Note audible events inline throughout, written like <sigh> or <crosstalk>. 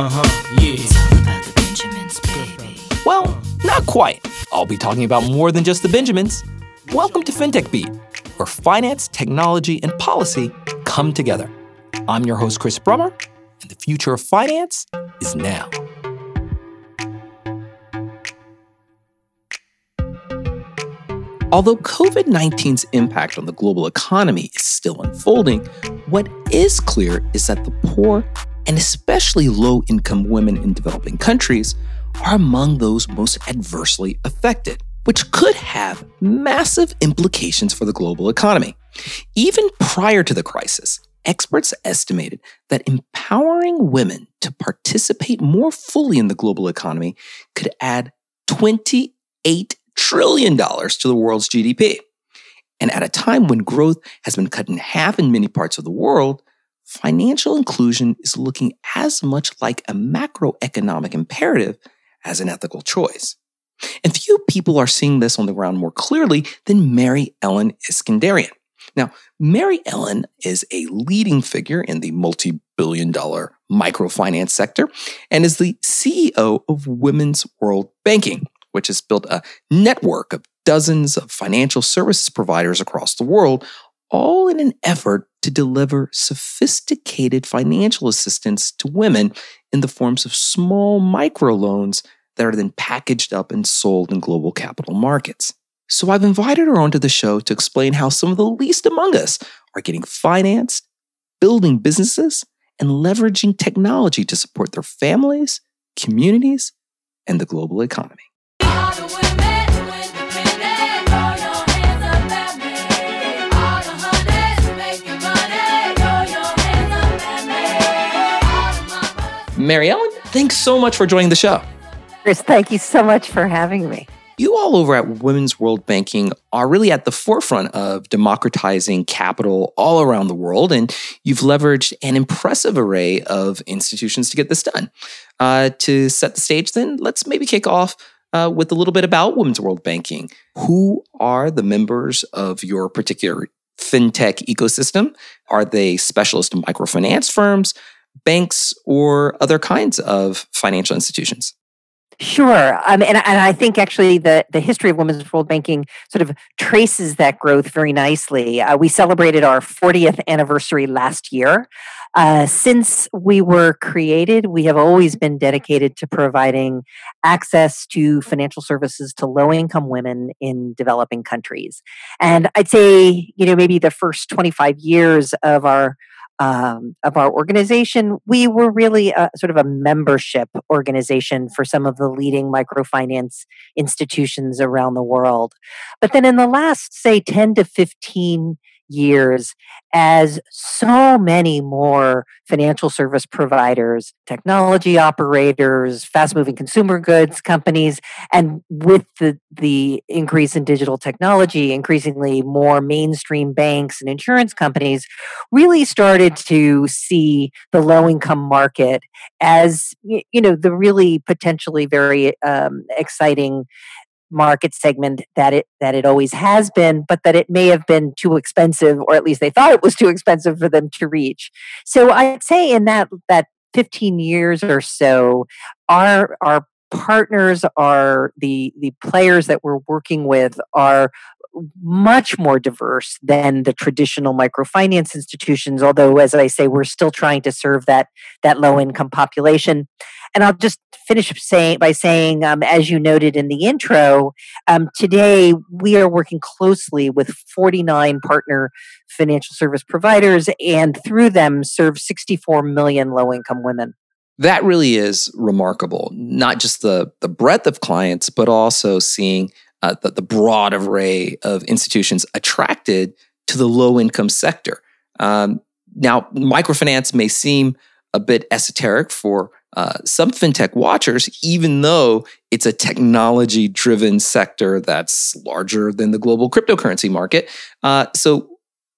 Uh huh, yeah. It's all about the Benjamins, baby. Well, not quite. I'll be talking about more than just the Benjamins. Welcome to FinTech Beat, where finance, technology, and policy come together. I'm your host, Chris Brummer, and the future of finance is now. Although COVID 19's impact on the global economy is still unfolding, what is clear is that the poor, and especially low income women in developing countries, are among those most adversely affected, which could have massive implications for the global economy. Even prior to the crisis, experts estimated that empowering women to participate more fully in the global economy could add 28 trillion dollars to the world's GDP. And at a time when growth has been cut in half in many parts of the world, financial inclusion is looking as much like a macroeconomic imperative as an ethical choice. And few people are seeing this on the ground more clearly than Mary Ellen Iskenderian. Now, Mary Ellen is a leading figure in the multi billion dollar microfinance sector and is the CEO of Women's World Banking, which has built a network of dozens of financial services providers across the world, all in an effort to deliver sophisticated financial assistance to women in the forms of small microloans that are then packaged up and sold in global capital markets. So I've invited her onto the show to explain how some of the least among us are getting financed, building businesses, and leveraging technology to support their families, communities, and the global economy. Mary Ellen, thanks so much for joining the show. Chris, thank you so much for having me. You all over at Women's World Banking are really at the forefront of democratizing capital all around the world, and you've leveraged an impressive array of institutions to get this done. Uh, to set the stage, then let's maybe kick off uh, with a little bit about Women's World Banking. Who are the members of your particular fintech ecosystem? Are they specialist microfinance firms, banks, or other kinds of financial institutions? Sure. Um, and, and I think actually the, the history of Women's World Banking sort of traces that growth very nicely. Uh, we celebrated our 40th anniversary last year. Uh, since we were created, we have always been dedicated to providing access to financial services to low income women in developing countries. And I'd say, you know, maybe the first 25 years of our um, of our organization, we were really a, sort of a membership organization for some of the leading microfinance institutions around the world. But then in the last, say, 10 to 15 years, as so many more financial service providers, technology operators, fast moving consumer goods companies, and with the, the increase in digital technology, increasingly more mainstream banks and insurance companies really started to see the low income market as you know the really potentially very um, exciting market segment that it that it always has been but that it may have been too expensive or at least they thought it was too expensive for them to reach. So i'd say in that that 15 years or so our our partners are the the players that we're working with are much more diverse than the traditional microfinance institutions although as i say we're still trying to serve that that low income population and i'll just finish saying by saying um, as you noted in the intro um, today we are working closely with 49 partner financial service providers and through them serve 64 million low income women that really is remarkable. Not just the the breadth of clients, but also seeing uh, the, the broad array of institutions attracted to the low income sector. Um, now, microfinance may seem a bit esoteric for uh, some fintech watchers, even though it's a technology driven sector that's larger than the global cryptocurrency market. Uh, so,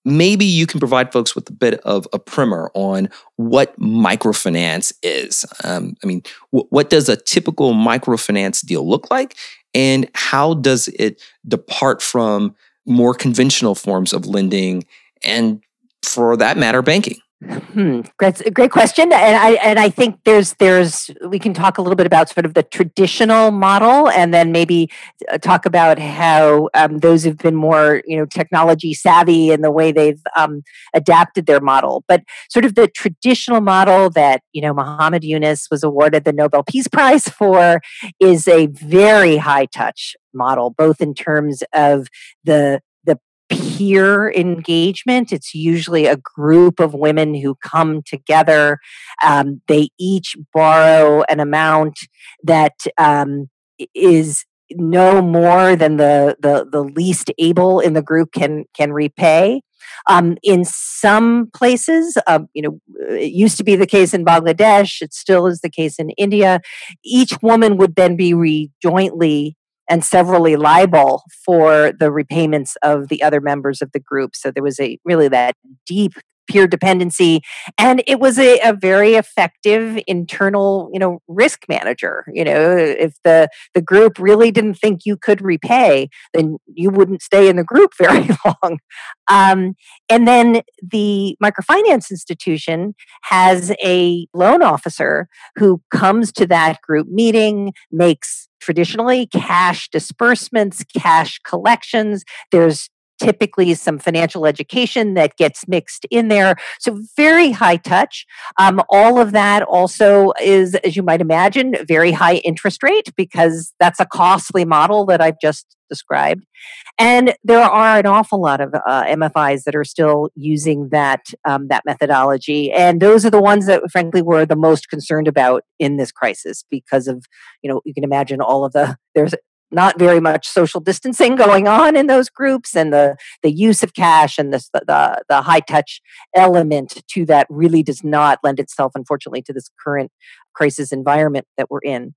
maybe you can provide folks with a bit of a primer on what microfinance is. Um, I mean, wh- what does a typical microfinance deal look like, and how does it depart from more conventional forms of lending and, for that matter, banking? Hmm, great, great question, and I and I think there's there's we can talk a little bit about sort of the traditional model, and then maybe uh, talk about how um, those have been more you know technology savvy in the way they've um, adapted their model. But sort of the traditional model that you know Muhammad Yunus was awarded the Nobel Peace Prize for is a very high touch model, both in terms of the peer engagement. It's usually a group of women who come together. Um, they each borrow an amount that um, is no more than the, the the least able in the group can can repay. Um, in some places, uh, you know, it used to be the case in Bangladesh. It still is the case in India. Each woman would then be jointly and severally liable for the repayments of the other members of the group. So there was a really that deep peer dependency and it was a, a, very effective internal you know risk manager you know if the the group really didn't think you could repay then you wouldn't stay in the group <laughs> very long um, and then the microfinance institution has a loan officer who comes to that group meeting makes traditionally cash disbursements, cash collections. There's typically some financial education that gets mixed in there. So very high touch. Um, all of that also is, as you might imagine, very high interest rate because that's a costly model that I've just described. And there are an awful lot of uh, MFIs that are still using that um, that methodology, and those are the ones that, frankly, we're the most concerned about in this crisis because of you know you can imagine all of the there's not very much social distancing going on in those groups and the the use of cash and this the, the, the high touch element to that really does not lend itself unfortunately to this current crisis environment that we're in.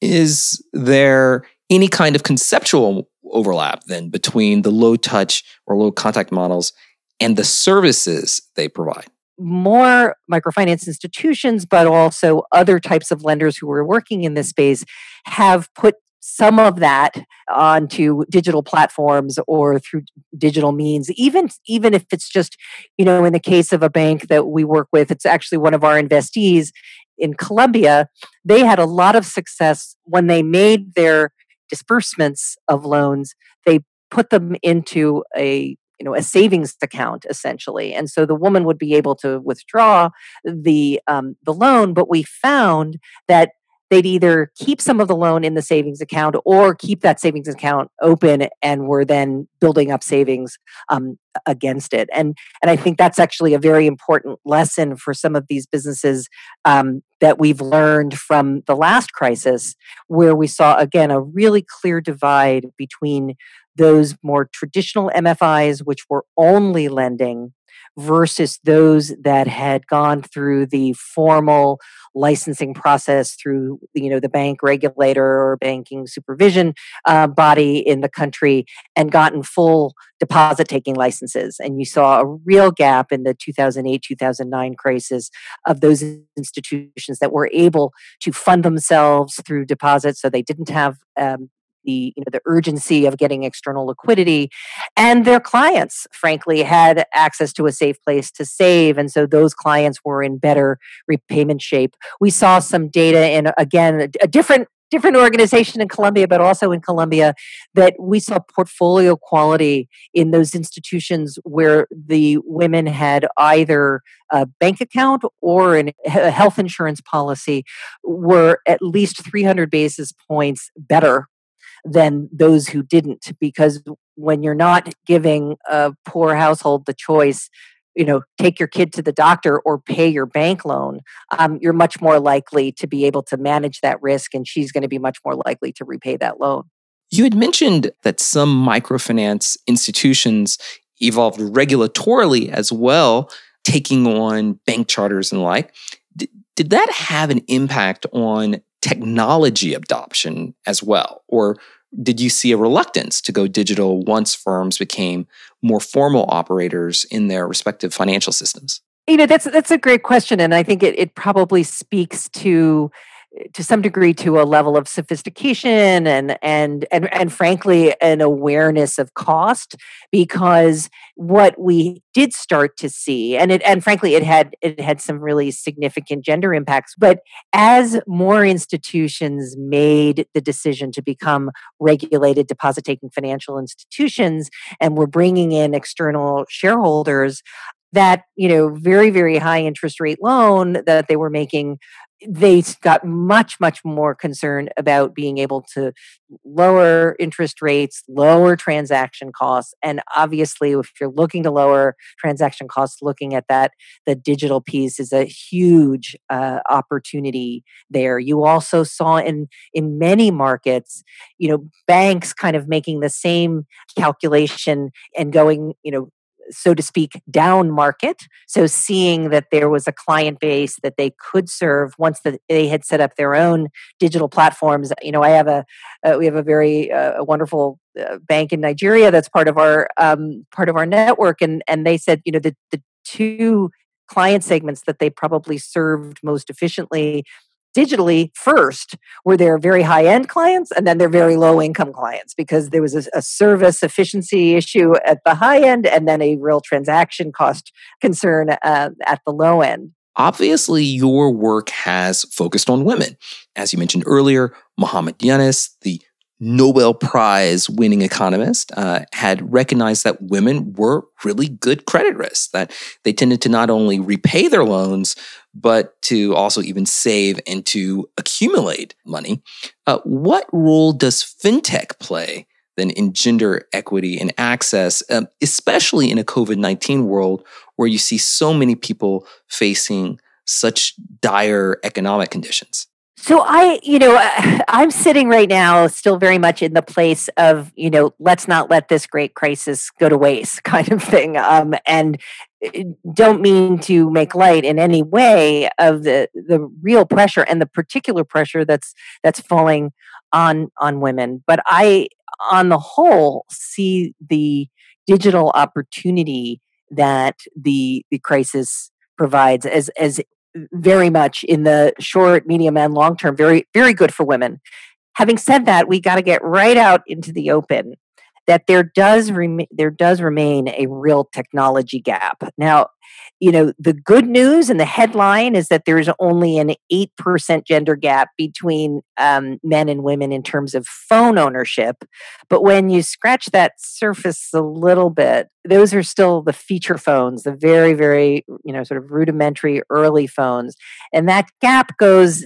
Is there any kind of conceptual overlap then between the low touch or low contact models and the services they provide? More microfinance institutions, but also other types of lenders who are working in this space have put some of that onto digital platforms or through digital means even even if it's just you know in the case of a bank that we work with it's actually one of our investees in Colombia they had a lot of success when they made their disbursements of loans they put them into a you know a savings account essentially. And so the woman would be able to withdraw the um, the loan but we found that they'd either keep some of the loan in the savings account or keep that savings account open and were then building up savings um, against it. And and i think that's actually a very important lesson for some of these businesses um, that we've learned from the last crisis where we saw again a really clear divide between those more traditional mfis which were only lending versus those that had gone through the formal licensing process through you know the bank regulator or banking supervision uh, body in the country and gotten full deposit taking licenses. And you saw a real gap in the 2008-2009 crisis of those institutions that were able to fund themselves through deposits so they didn't have um, the you know the urgency of getting external liquidity and their clients frankly had access to a safe place to save and so those clients were in better repayment shape. We saw some data in again a, different different organization in Colombia, but also in Colombia, that we saw portfolio quality in those institutions where the women had either a bank account or an, a health insurance policy were at least 300 basis points better than those who didn't because when you're not giving a poor household the choice you know take your kid to the doctor or pay your bank loan um, you're much more likely to be able to manage that risk and she's going to be much more likely to repay that loan. You had mentioned that some microfinance institutions evolved regulatorily as well taking on bank charters and like. Did that have an impact on technology adoption as well? Or did you see a reluctance to go digital once firms became more formal operators in their respective financial systems? You know, that's that's a great question, and I think it, it probably speaks to to some degree to a level of sophistication and and and and frankly an awareness of cost because what we did start to see and it and frankly it had it had some really significant gender impacts but as more institutions made the decision to become regulated deposit taking financial institutions and were bringing in external shareholders that you know very very high interest rate loan that they were making they got much much more concerned about being able to lower interest rates lower transaction costs and obviously if you're looking to lower transaction costs looking at that the digital piece is a huge uh, opportunity there. You also saw in in many markets you know banks kind of making the same calculation and going you know so to speak, down market. So seeing that there was a client base that they could serve once that they had set up their own digital platforms. You know, I have a uh, we have a very uh, wonderful uh, bank in Nigeria that's part of our um, part of our network, and and they said you know the the two client segments that they probably served most efficiently digitally first were their very high end clients and then their very low income clients because there was a, a, service efficiency issue at the high end and then a real transaction cost concern uh, at the low end. Obviously, your work has focused on women. As you mentioned earlier, Muhammad Yunus, the Nobel Prize winning economist, uh, had recognized that women were really good credit risks, that they tended to not only repay their loans, but to also even save and to accumulate money. Uh, what role does fintech play then in gender equity and access, um, especially in a COVID 19 world where you see so many people facing such dire economic conditions? So I, you know, <sighs> I'm sitting right now still very much in the place of, you know, let's not let this great crisis go to waste <laughs> kind of thing. Um, and eh, don't mean to make light in any way of the the real pressure and the particular pressure that's that's falling on on women. But I, on the whole, see the digital opportunity that the the crisis provides as as very much in the short, medium, and long term, very, very good for women. Having said that, we got to get right out into the open that there does rem- there does remain a real technology gap. Now, you know, the good news and the headline is that there's only an 8% gender gap between um, men and women in terms of phone ownership. But when you scratch that surface a little bit, those are still the feature phones, the very, very, you know, sort of rudimentary early phones. And that gap goes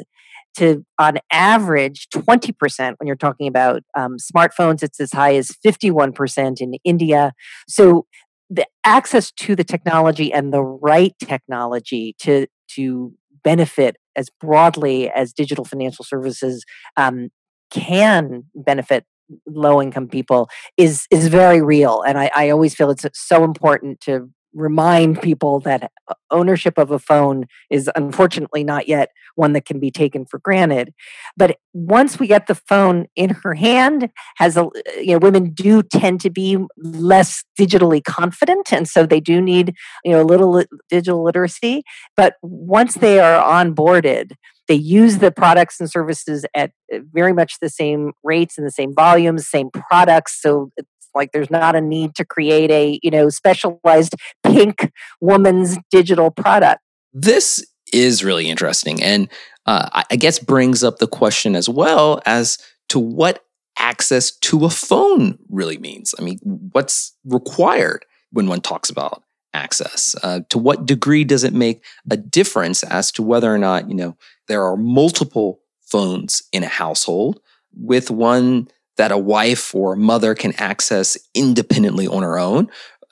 to on average 20% when you're talking about um, smartphones it's as high as 51% in india. So the access to the technology and the right technology to to benefit as broadly as digital financial services um, can benefit low income people is is very real and I, I always feel it's so important to remind people that uh, ownership of a phone is unfortunately not yet one that can be taken for granted. But once we get the phone in her hand has a you know women do tend to be less digitally confident and so they do need you know a little digital literacy. But once they are onboarded they use the products and services at uh, very much the same rates and the same volumes same products so like there's not a need to create a, you know, specialized pink woman's digital product. This is really interesting. And uh, I guess brings up the question as well as to what access to a phone really means. I mean, what's required when one talks about access? Uh, to what degree does it make a difference as to whether or not, you know, there are multiple phones in a household with one that a wife or a mother can access independently on her own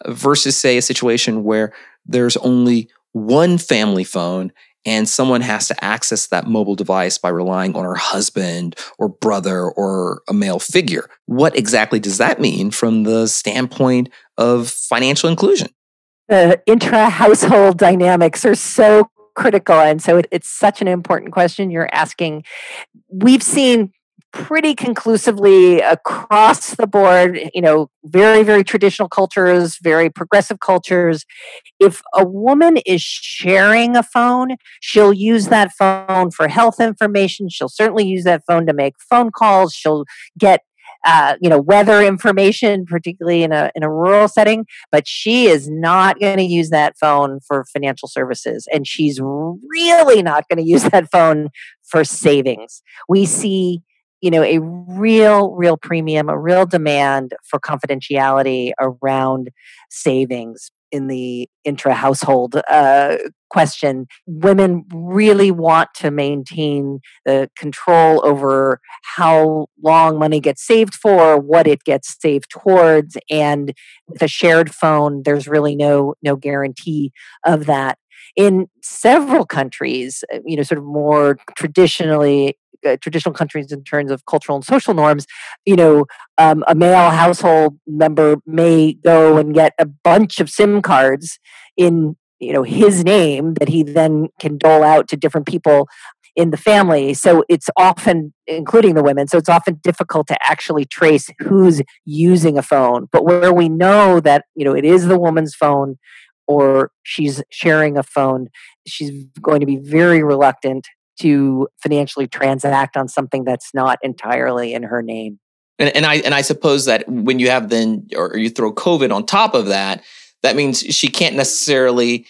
versus say a situation where there's only one family phone and someone has to access that mobile device by relying on her husband or brother or a male figure. What exactly does that mean from the standpoint of financial inclusion? The intra household dynamics are so critical. And so it, it's such an important question you're asking. We've seen pretty conclusively across the board, you know, very, very traditional cultures, very progressive cultures. If a woman is sharing a phone, she'll use that phone for health information. She'll certainly use that phone to make phone calls. She'll get uh, you know weather information particularly in a in a rural setting but she is not going to use that phone for financial services and she's really not going to use that phone for savings we see you know a real real premium a real demand for confidentiality around savings in the intra household uh, question. Women really want to maintain the control over how long money gets saved for what it gets saved towards and with a shared phone there's really no no guarantee of that. In several countries uh, you know sort of more traditionally uh, traditional countries in terms of cultural and social norms, you know, um, a male household member may go and get a bunch of SIM cards in you know his name that he then can dole out to different people in the family. So it's often, including the women, so it's often difficult to actually trace who's using a phone. But where we know that you know it is the woman's phone or she's sharing a phone, she's going to be very reluctant to financially transact on something that's not entirely in her name. And, and I and I suppose that when you have then or you throw COVID on top of that, that means she can't necessarily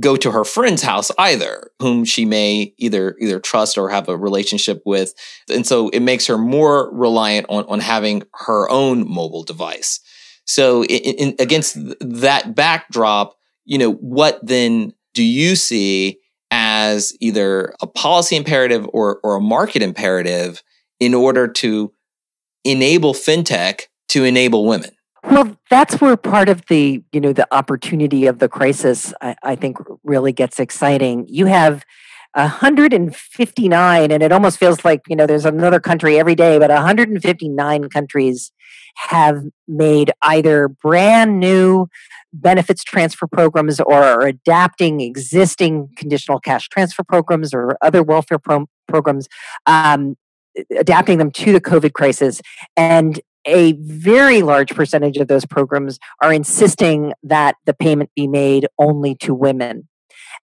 go to her friend's house either, whom she may either either trust or have a relationship with. And so it makes her more reliant on, on having her own mobile device. So in, in, against that backdrop, you know, what then do you see as either a policy imperative or, or a market imperative in order to enable fintech to enable women? Well, that's where part of the you know the opportunity of the crisis I, I think really gets exciting. You have 159, and it almost feels like you know there's another country every day, but 159 countries have made either brand new benefits transfer programs or are adapting existing conditional cash transfer programs or other welfare pro- programs, um, adapting them to the COVID crisis. And a very large percentage of those programs are insisting that the payment be made only to women.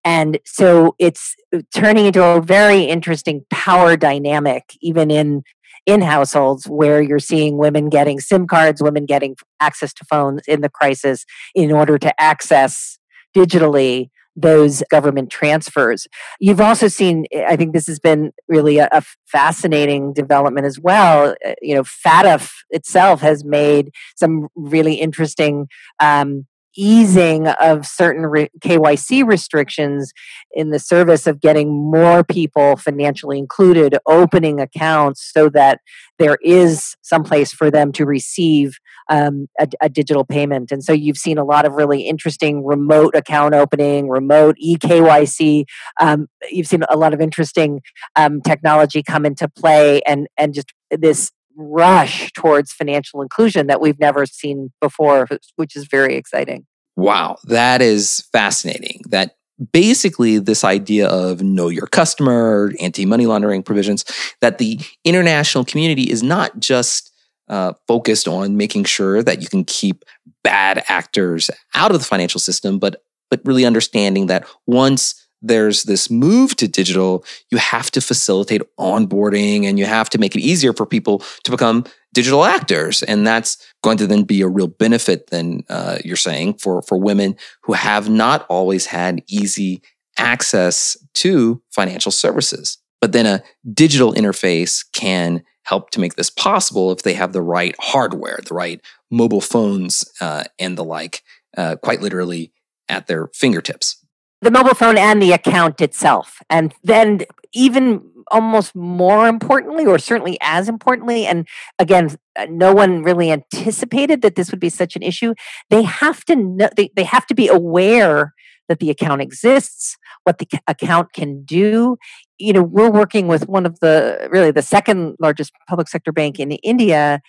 And so it's turning into a very interesting power dynamic, even in in households where you're seeing women getting SIM cards, women getting access to phones in the crisis in order to access digitally those government transfers. You've also seen, I think this has been really a, a fascinating development as well. Uh, You know, FATF itself has made some really interesting um, easing of certain re- KYC restrictions in the service of getting more people financially included, opening accounts so that there is some place for them to receive um, a, a digital payment. And so you've seen a lot of really interesting remote account opening, remote eKYC. Um, you've seen a lot of interesting um, technology come into play and, and just this rush towards financial inclusion that we've never seen before, which is very exciting. Wow, that is fascinating. That basically this idea of know your customer, anti money laundering provisions, that the international community is not just uh, focused on making sure that you can keep bad actors out of the financial system, but but really understanding that once there's this move to digital, you have to facilitate onboarding and you have to make it easier for people to become digital actors. And that's going to then be a real benefit, then uh, you're saying, for, for women who have not always had easy access to financial services. But then a digital interface can help to make this possible if they have the right hardware, the right mobile phones, uh, and the like, uh, quite literally at their fingertips the mobile phone and the account itself. And then, even almost more importantly, or certainly as importantly, and again, no one really anticipated that this would be such an issue. They have to know, they, they have to be aware that the account exists, what the account can do. You know, we're working with one of the really the second largest public sector bank in India,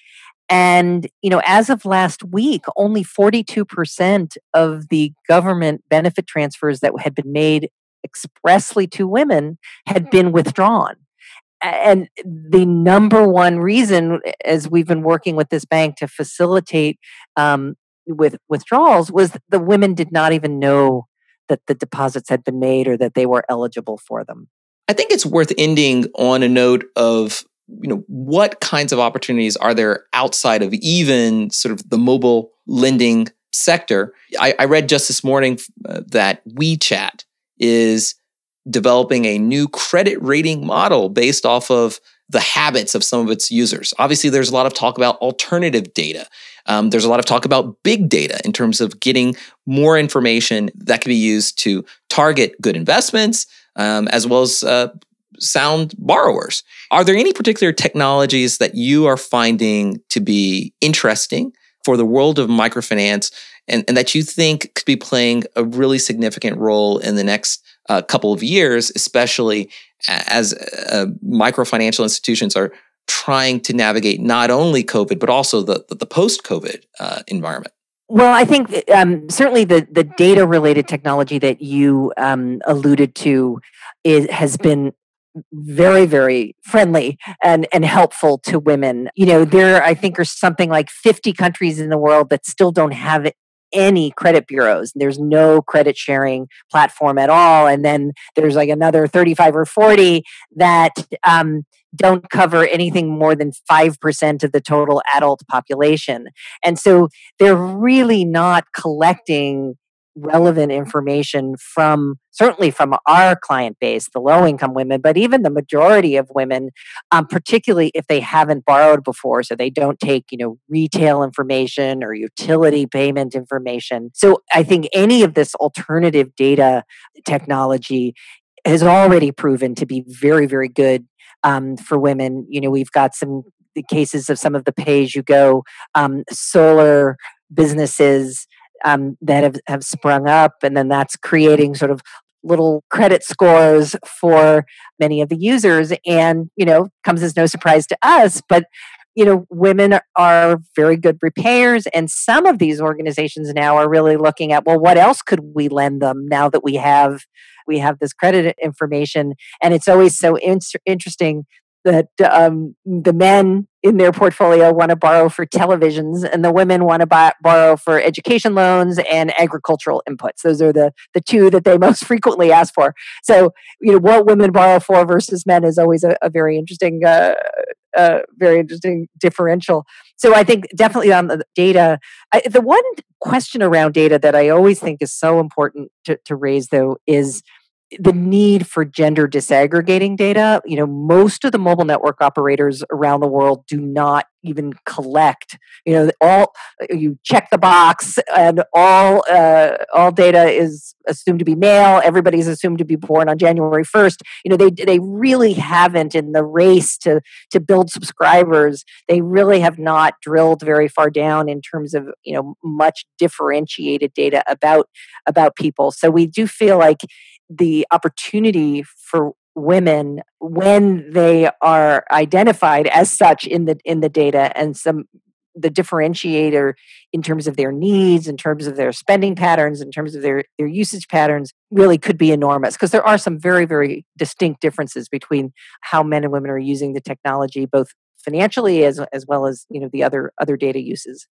and, you know, as of last week, only 42% of the government benefit transfers that had been made expressly to women had been withdrawn. and the number one reason, as we've been working with this bank to facilitate um, with withdrawals, was the women did not even know that the deposits had been made or that they were eligible for them. I think it's worth ending on a note of you know what kinds of opportunities are there outside of even sort of the mobile lending sector. I, I read just this morning uh, that WeChat is developing a new credit rating model based off of the habits of some of its users. Obviously, there's a lot of talk about alternative data. Um, there's a lot of talk about big data in terms of getting more information that can be used to target good investments um, as well as uh, sound borrowers. Are there any particular technologies that you are finding to be interesting for the world of microfinance and, and that you think could be playing a really significant role in the next uh, couple of years, especially as uh, microfinancial institutions are trying to navigate not only COVID, but also the, the, the post COVID uh, environment? Well, I think um, certainly the the data related technology that you um, alluded to is, has been very very friendly and and helpful to women. You know there i think are something like 50 countries in the world that still don't have any credit bureaus. There's no credit sharing platform at all. And then there's like another 35 or 40 that um, don't cover anything more than 5% of the total adult population. And so they're really not collecting relevant information from certainly from our client base, the low income women, but even the majority of women, um, particularly if they haven't borrowed before, so they don't take you know retail information or utility payment information. So I think any of this alternative data technology has already proven to be very very good um, for women. You know, we've got some cases of some of the pay as you go um, solar businesses um, that have, have sprung up, and then that's creating sort of little credit scores for many of the users. And you know, comes as no surprise to us, but you know, women are very good repairs, and some of these organizations now are really looking at well, what else could we lend them now that we have we have this credit information and it's always so in- interesting that um, the men in their portfolio want to borrow for televisions and the women want to buy, borrow for education loans and agricultural inputs. Those are the the two that they <laughs> most frequently ask for. So you know what women borrow for versus men is always a, a very interesting uh, uh, very interesting differential. So i think definitely on the data I, the one question around data that i always think is so important to, to raise though is the need for gender disaggregating data. You know, most of the mobile network operators around the world do not even collect. You know, all you check the box, and all uh, all data is assumed to be male. Everybody's assumed to be born on January first. You know, they they really haven't in the race to to build subscribers. They really have not drilled very far down in terms of you know much differentiated data about about people. So we do feel like the opportunity for women when they are identified as such in the in the data and some the differentiator in terms of their needs in terms of their spending patterns in terms of their their usage patterns really could be enormous because there are some very very distinct differences between how men and women are using the technology both financially as as well as you know the other other data uses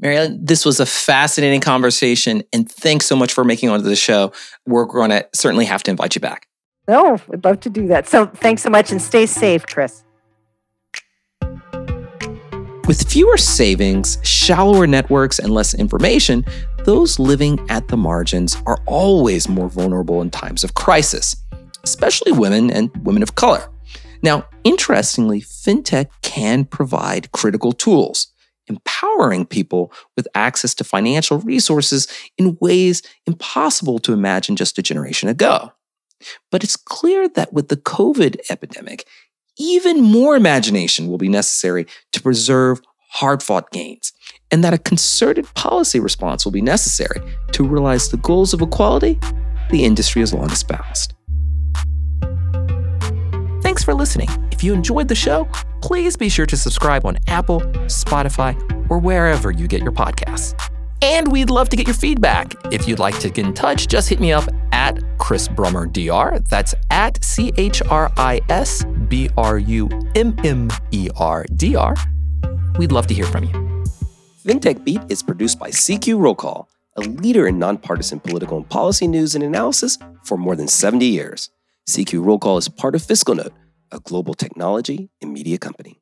Mary Ellen, this was a fascinating conversation, and thanks so much for making it onto the show. We're going to certainly have to invite you back. No i'd love to do that so thanks so much and stay safe chris With fewer savings, shallower networks, and less information, those living at the margins are always more vulnerable in times of crisis, especially women and women of color. Now, interestingly, fintech can provide critical tools, empowering people with access to financial resources in ways impossible to imagine just a generation ago. But it's clear that with the COVID epidemic, even more imagination will be necessary to preserve hard fought gains, and that a concerted policy response will be necessary to realize the goals of equality the industry has long espoused. Thanks for listening. If you enjoyed the show, please be sure to subscribe on Apple, Spotify, or wherever you get your podcasts. And we'd love to get your feedback. If you'd like to get in touch, just hit me up at Chris Brummer DR. That's at C H R I S B R U M M E R D R. We'd love to hear from you. FinTech Beat is produced by CQ Roll Call, a leader in nonpartisan political and policy news and analysis for more than 70 years. CQ Roll Call is part of FiscalNote, a global technology and media company.